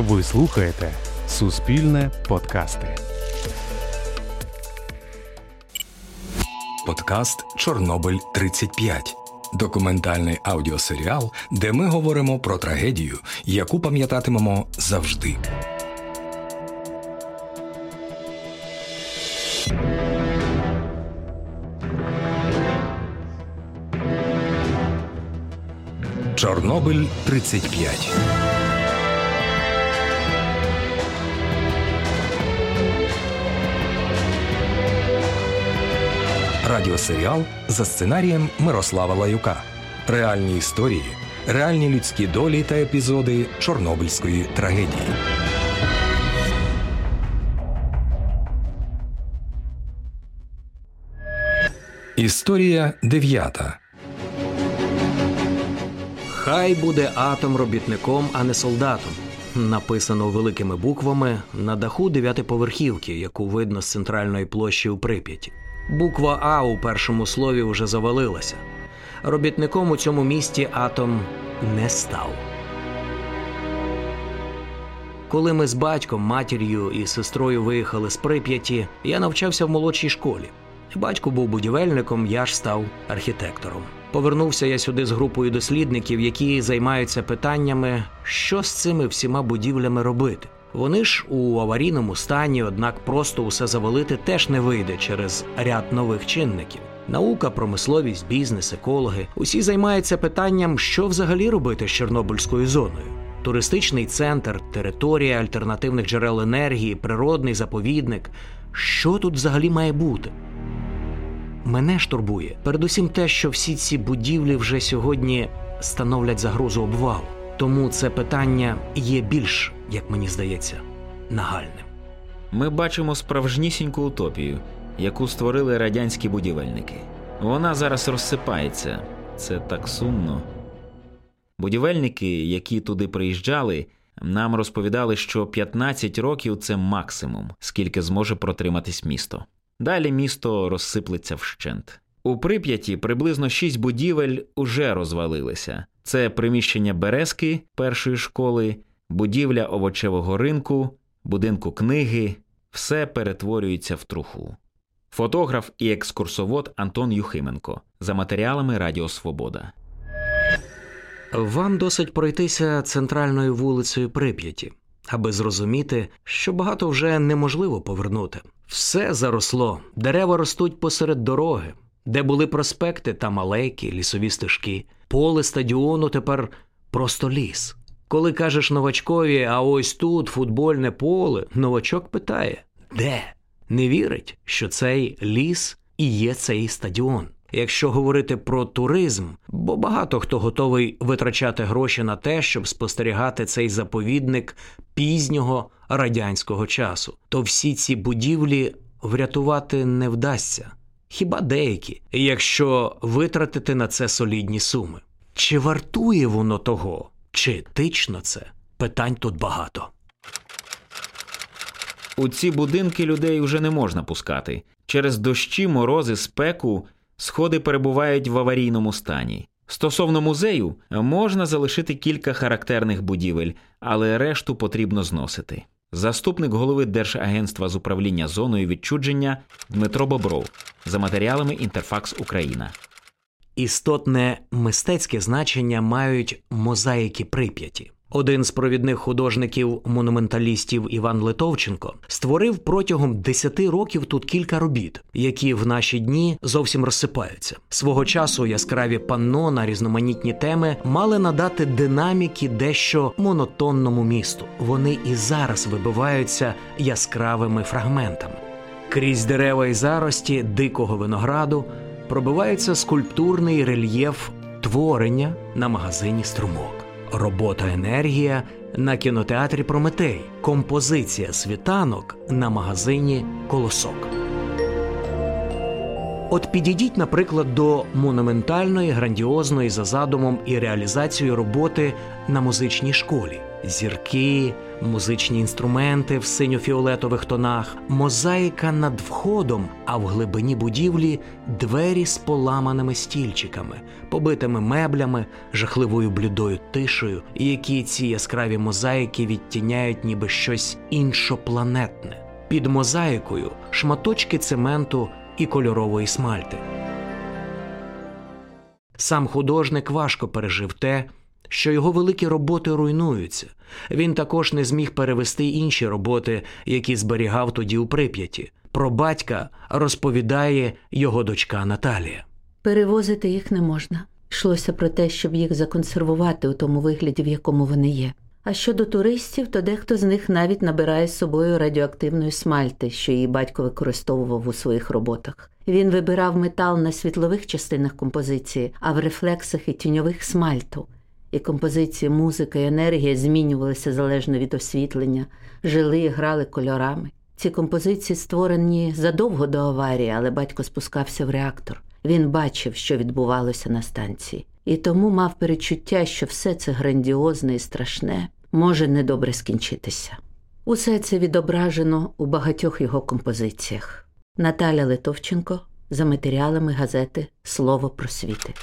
Ви слухаєте Суспільне подкасти. Подкаст Чорнобиль 35 документальний аудіосеріал, де ми говоримо про трагедію, яку пам'ятатимемо завжди. Чорнобиль 35 Радіосеріал за сценарієм Мирослава Лаюка. Реальні історії, реальні людські долі та епізоди Чорнобильської трагедії. Історія дев'ята. Хай буде атом робітником, а не солдатом. Написано великими буквами на даху дев'ятиповерхівки, яку видно з центральної площі у Прип'яті. Буква А у першому слові вже завалилася. Робітником у цьому місті атом не став. Коли ми з батьком, матір'ю і сестрою виїхали з Прип'яті, я навчався в молодшій школі. Батько був будівельником, я ж став архітектором. Повернувся я сюди з групою дослідників, які займаються питаннями, що з цими всіма будівлями робити. Вони ж у аварійному стані, однак просто усе завалити теж не вийде через ряд нових чинників. Наука, промисловість, бізнес, екологи усі займаються питанням, що взагалі робити з Чорнобильською зоною. Туристичний центр, територія альтернативних джерел енергії, природний заповідник. Що тут взагалі має бути? Мене ж турбує передусім те, що всі ці будівлі вже сьогодні становлять загрозу обвалу. Тому це питання є більш, як мені здається, нагальним. Ми бачимо справжнісіньку утопію, яку створили радянські будівельники. Вона зараз розсипається. Це так сумно. Будівельники, які туди приїжджали, нам розповідали, що 15 років це максимум, скільки зможе протриматись місто. Далі місто розсиплеться вщент. У прип'яті приблизно 6 будівель уже розвалилися. Це приміщення Березки першої школи, будівля овочевого ринку, будинку книги, все перетворюється в труху. Фотограф і екскурсовод Антон Юхименко за матеріалами Радіо Свобода. Вам досить пройтися центральною вулицею Прип'яті, аби зрозуміти, що багато вже неможливо повернути. Все заросло, дерева ростуть посеред дороги, де були проспекти та малейки, лісові стежки, поле стадіону тепер просто ліс. Коли кажеш новачкові, а ось тут футбольне поле, новачок питає де? Не вірить, що цей ліс і є цей стадіон. Якщо говорити про туризм, бо багато хто готовий витрачати гроші на те, щоб спостерігати цей заповідник пізнього радянського часу, то всі ці будівлі врятувати не вдасться. Хіба деякі, якщо витратити на це солідні суми. Чи вартує воно того, чи етично це? Питань тут багато. У ці будинки людей вже не можна пускати. Через дощі, морози, спеку сходи перебувають в аварійному стані. Стосовно музею, можна залишити кілька характерних будівель, але решту потрібно зносити. Заступник голови Держагентства з управління зоною відчудження Дмитро Бобров за матеріалами Інтерфакс Україна. Істотне мистецьке значення мають мозаїки Прип'яті. Один з провідних художників-монументалістів Іван Литовченко створив протягом 10 років тут кілька робіт, які в наші дні зовсім розсипаються. Свого часу яскраві панно на різноманітні теми мали надати динаміки дещо монотонному місту. Вони і зараз вибиваються яскравими фрагментами. Крізь дерева і зарості дикого винограду пробивається скульптурний рельєф творення на магазині струмок. Робота енергія на кінотеатрі Прометей, композиція світанок на магазині Колосок. От підійдіть, наприклад, до монументальної, грандіозної за задумом і реалізацією роботи на музичній школі. Зірки, музичні інструменти в синьо-фіолетових тонах, мозаїка над входом, а в глибині будівлі двері з поламаними стільчиками, побитими меблями, жахливою блідою тишею, які ці яскраві мозаїки відтіняють ніби щось іншопланетне. Під мозаїкою шматочки цементу і кольорової смальти. Сам художник важко пережив те, що його великі роботи руйнуються. Він також не зміг перевести інші роботи, які зберігав тоді у прип'яті. Про батька розповідає його дочка Наталія. Перевозити їх не можна. Йшлося про те, щоб їх законсервувати у тому вигляді, в якому вони є. А щодо туристів, то дехто з них навіть набирає з собою радіоактивної смальти, що її батько використовував у своїх роботах. Він вибирав метал на світлових частинах композиції, а в рефлексах і тіньових смальту. І композиції, музика і енергія змінювалися залежно від освітлення, жили і грали кольорами. Ці композиції створені задовго до аварії, але батько спускався в реактор. Він бачив, що відбувалося на станції, і тому мав перечуття, що все це грандіозне і страшне може недобре скінчитися. Усе це відображено у багатьох його композиціях. Наталя Литовченко за матеріалами газети Слово просвіти.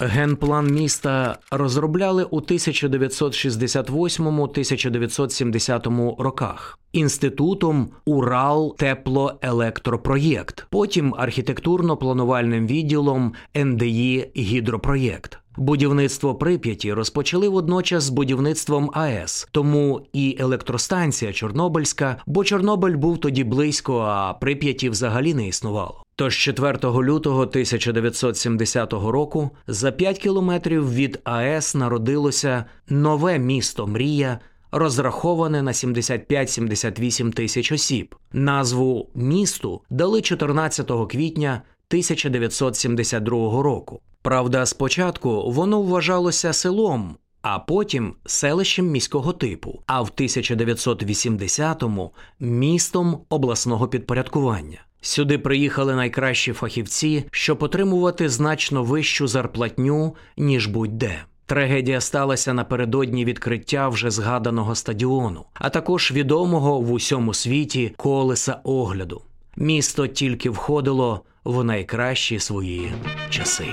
Генплан міста розробляли у 1968-1970 роках інститутом Урал Теплоелектропроєкт, потім архітектурно-планувальним відділом НДІ Гідропроєкт. Будівництво Прип'яті розпочали водночас з будівництвом АЕС, тому і електростанція Чорнобильська, бо Чорнобиль був тоді близько, а Прип'яті взагалі не існувало. Тож 4 лютого 1970 року за 5 кілометрів від АЕС народилося нове місто Мрія, розраховане на 75-78 тисяч осіб. Назву місту дали 14 квітня 1972 року. Правда, спочатку воно вважалося селом, а потім селищем міського типу, а в 1980-му містом обласного підпорядкування. Сюди приїхали найкращі фахівці, щоб отримувати значно вищу зарплатню, ніж будь-де. Трагедія сталася напередодні відкриття вже згаданого стадіону, а також відомого в усьому світі колеса огляду. Місто тільки входило в найкращі свої часи.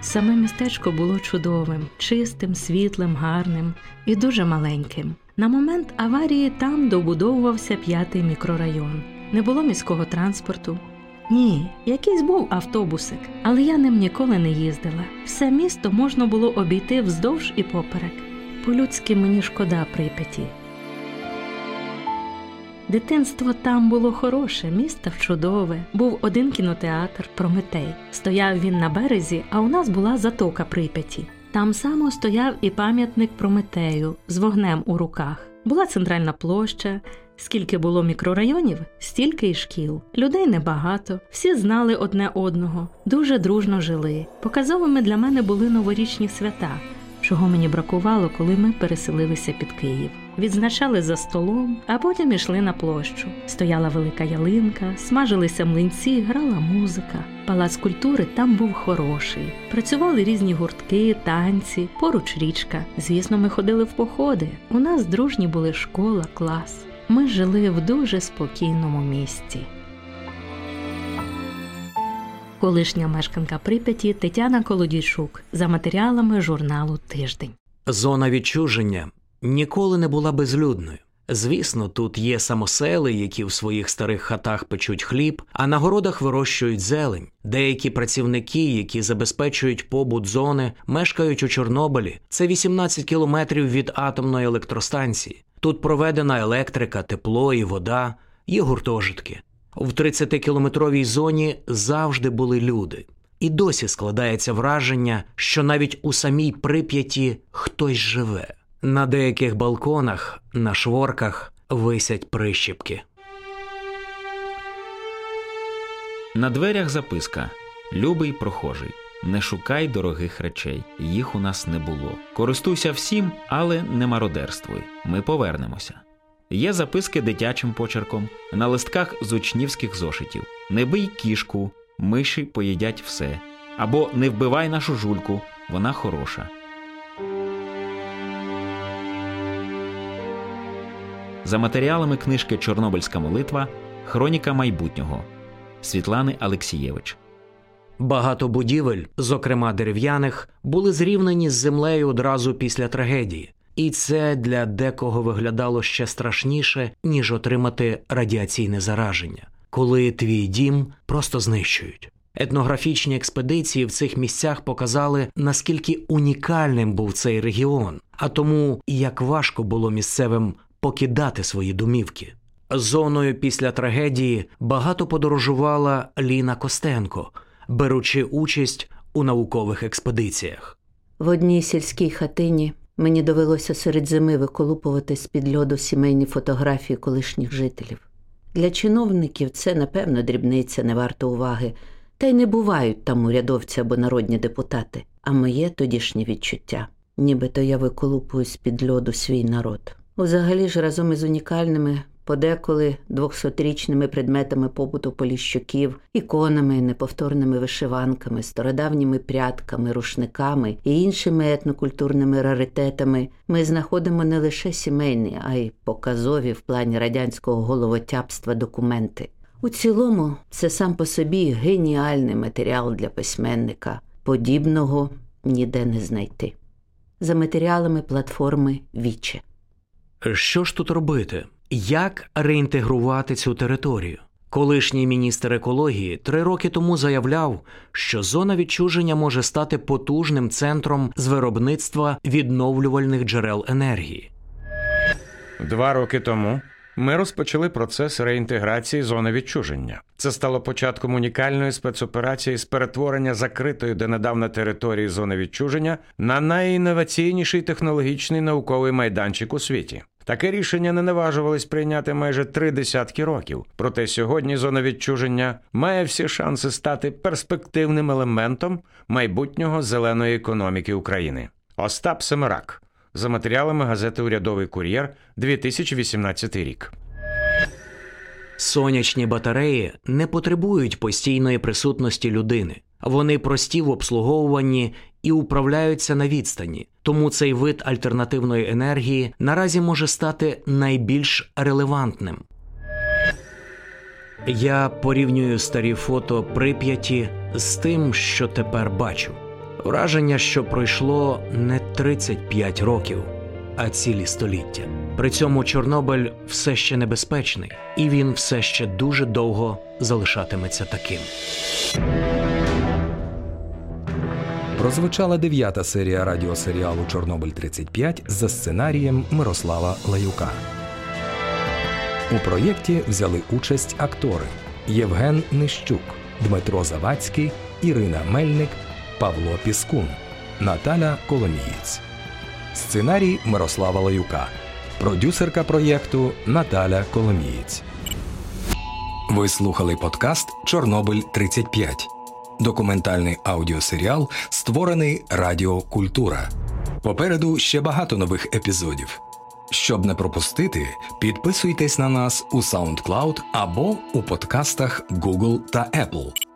Саме містечко було чудовим, чистим, світлим, гарним і дуже маленьким. На момент аварії там добудовувався п'ятий мікрорайон. Не було міського транспорту. Ні, якийсь був автобусик, але я ним ніколи не їздила. Все місто можна було обійти вздовж і поперек. По-людськи мені шкода прип'яті. Дитинство там було хороше, місто чудове. Був один кінотеатр Прометей. Стояв він на березі, а у нас була затока Прип'яті. Там само стояв і пам'ятник Прометею з вогнем у руках. Була центральна площа. Скільки було мікрорайонів, стільки й шкіл. Людей небагато, всі знали одне одного, дуже дружно жили. Показовими для мене були новорічні свята, чого мені бракувало, коли ми переселилися під Київ. Відзначали за столом, а потім ішли на площу. Стояла велика ялинка, смажилися млинці, грала музика. Палац культури там був хороший. Працювали різні гуртки, танці, поруч річка. Звісно, ми ходили в походи. У нас дружні були школа, клас. Ми жили в дуже спокійному місці. Колишня мешканка Прип'яті Тетяна Колодійчук за матеріалами журналу Тиждень. Зона відчуження ніколи не була безлюдною. Звісно, тут є самосели, які в своїх старих хатах печуть хліб, а на городах вирощують зелень. Деякі працівники, які забезпечують побут зони, мешкають у Чорнобилі. Це 18 кілометрів від атомної електростанції. Тут проведена електрика, тепло і вода, є гуртожитки. В 30-кілометровій зоні завжди були люди. І досі складається враження, що навіть у самій прип'яті хтось живе. На деяких балконах, на шворках висять прищіпки. На дверях записка Любий прохожий. Не шукай дорогих речей, їх у нас не було. Користуйся всім, але не мародерствуй. Ми повернемося. Є записки дитячим почерком, на листках з учнівських зошитів. Не бий кішку, миші поїдять все. Або не вбивай нашу жульку, вона хороша. За матеріалами книжки Чорнобильська молитва Хроніка майбутнього Світлани Алексієвич. Багато будівель, зокрема дерев'яних, були зрівнені з землею одразу після трагедії, і це для декого виглядало ще страшніше, ніж отримати радіаційне зараження, коли твій дім просто знищують. Етнографічні експедиції в цих місцях показали, наскільки унікальним був цей регіон, а тому як важко було місцевим покидати свої домівки. Зоною після трагедії багато подорожувала Ліна Костенко, беручи участь у наукових експедиціях. В одній сільській хатині мені довелося серед зими виколупувати з під льоду сімейні фотографії колишніх жителів. Для чиновників це, напевно, дрібниця не варто уваги, та й не бувають там урядовці або народні депутати. А моє тодішнє відчуття, нібито я виколупую з під льоду свій народ. Взагалі ж разом із унікальними, подеколи двохсотрічними предметами побуту поліщуків, іконами, неповторними вишиванками, стародавніми прядками, рушниками і іншими етнокультурними раритетами ми знаходимо не лише сімейні, а й показові в плані радянського головотяпства документи. У цілому, це сам по собі геніальний матеріал для письменника, подібного ніде не знайти. За матеріалами платформи Віче. Що ж тут робити? Як реінтегрувати цю територію? Колишній міністр екології три роки тому заявляв, що зона відчуження може стати потужним центром з виробництва відновлювальних джерел енергії. Два роки тому ми розпочали процес реінтеграції зони відчуження. Це стало початком унікальної спецоперації з перетворення закритої донедавна території зони відчуження на найінноваційніший технологічний науковий майданчик у світі. Таке рішення не наважувались прийняти майже три десятки років. Проте сьогодні зона відчуження має всі шанси стати перспективним елементом майбутнього зеленої економіки України. Остап Семерак за матеріалами газети Урядовий кур'єр 2018 рік. Сонячні батареї не потребують постійної присутності людини. Вони прості в обслуговуванні і управляються на відстані, тому цей вид альтернативної енергії наразі може стати найбільш релевантним. Я порівнюю старі фото прип'яті з тим, що тепер бачу. Враження, що пройшло не 35 років, а цілі століття. При цьому Чорнобиль все ще небезпечний, і він все ще дуже довго залишатиметься таким. Прозвучала дев'ята серія радіосеріалу Чорнобиль 35 за сценарієм Мирослава Лаюка. У проєкті взяли участь актори Євген Нищук, Дмитро Завадський, Ірина Мельник, Павло Піскун, Наталя Коломієць. Сценарій Мирослава Лаюка. Продюсерка проєкту Наталя Коломієць. Ви слухали подкаст Чорнобиль 35 документальний аудіосеріал, створений Радіо Культура. Попереду ще багато нових епізодів. Щоб не пропустити, підписуйтесь на нас у SoundCloud або у подкастах Google та Apple.